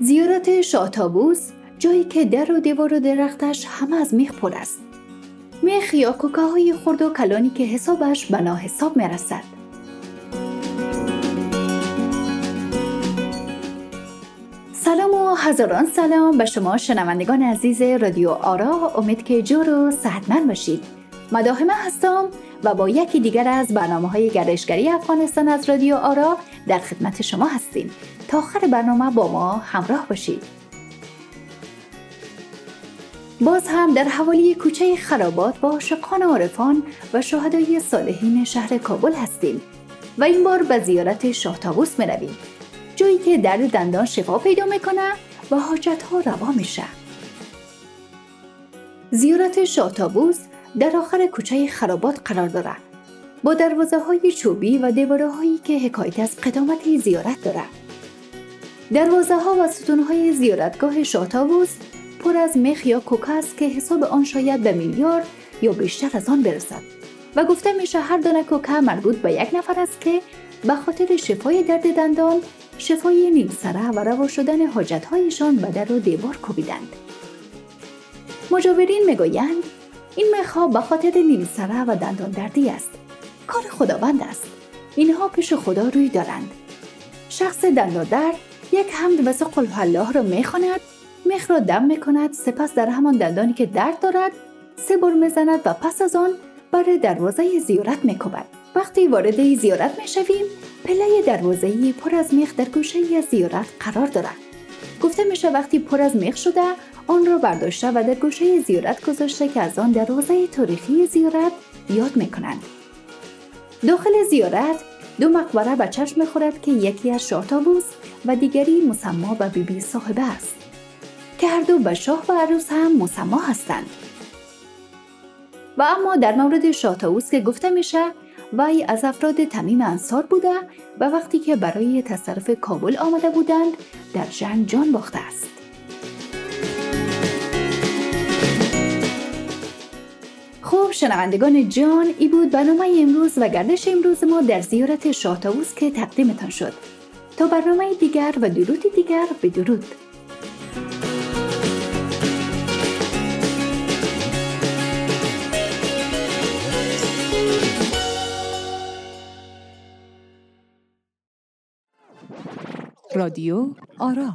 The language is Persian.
زیارت شاتابوس جایی که در و دیوار و درختش همه از میخ پر است. میخ یا کوکاهای خرد و کلانی که حسابش بنا حساب می‌رسد. سلام و هزاران سلام به شما شنوندگان عزیز رادیو آرا. امید که جور و صحتمند باشید. مداهمه هستم و با یکی دیگر از برنامه های گردشگری افغانستان از رادیو آرا در خدمت شما هستیم. تا آخر برنامه با ما همراه باشید. باز هم در حوالی کوچه خرابات با عاشقان عارفان و شهدای صالحین شهر کابل هستیم و این بار به زیارت شاه تابوس می رویم جایی که درد دندان شفا پیدا می‌کنه و حاجت ها روا میشه. زیارت شاه تابوس در آخر کوچه خرابات قرار دارد. با دروازه های چوبی و دیواره هایی که حکایت از قدامت زیارت دارد. دروازه ها و ستون های زیارتگاه شاتاووس پر از مخ یا کوکا است که حساب آن شاید به میلیارد یا بیشتر از آن برسد. و گفته میشه هر دانه کوکا مربوط به یک نفر است که به خاطر شفای درد دندان شفای نیل سره و روا شدن هایشان به در و دیوار کوبیدند. مجاورین می‌گویند این مخها به خاطر نیل سره و دندان دردی است. کار خداوند است. اینها پیش خدا روی دارند. شخص دندان درد یک حمد و قل الله را می‌خواند مخ را دم می‌کند سپس در همان دندانی که درد دارد سه بار می‌زند و پس از آن بر دروازه زیارت میکوبد. وقتی وارد زیارت می‌شویم پله دروازه پر از میخ در گوشه زیارت قرار دارد. گفته میشه وقتی پر از میخ شده آن را برداشته و در گوشه زیارت گذاشته که از آن دروازه تاریخی زیارت یاد می‌کنند. داخل زیارت دو مقبره به چشم می‌خورد که یکی از شاه و دیگری مسما به بیبی بی صاحبه است. که هر دو به شاه و عروس هم مسما هستند. و اما در مورد شاه که گفته میشه وی از افراد تمیم انصار بوده و وقتی که برای تصرف کابل آمده بودند در جنگ جان باخته است. خوب شنوندگان جان ای بود برنامه امروز و گردش امروز ما در زیارت شاه که تقدیمتان شد. تا برنامه دیگر و درود دیگر به درود رادیو آرا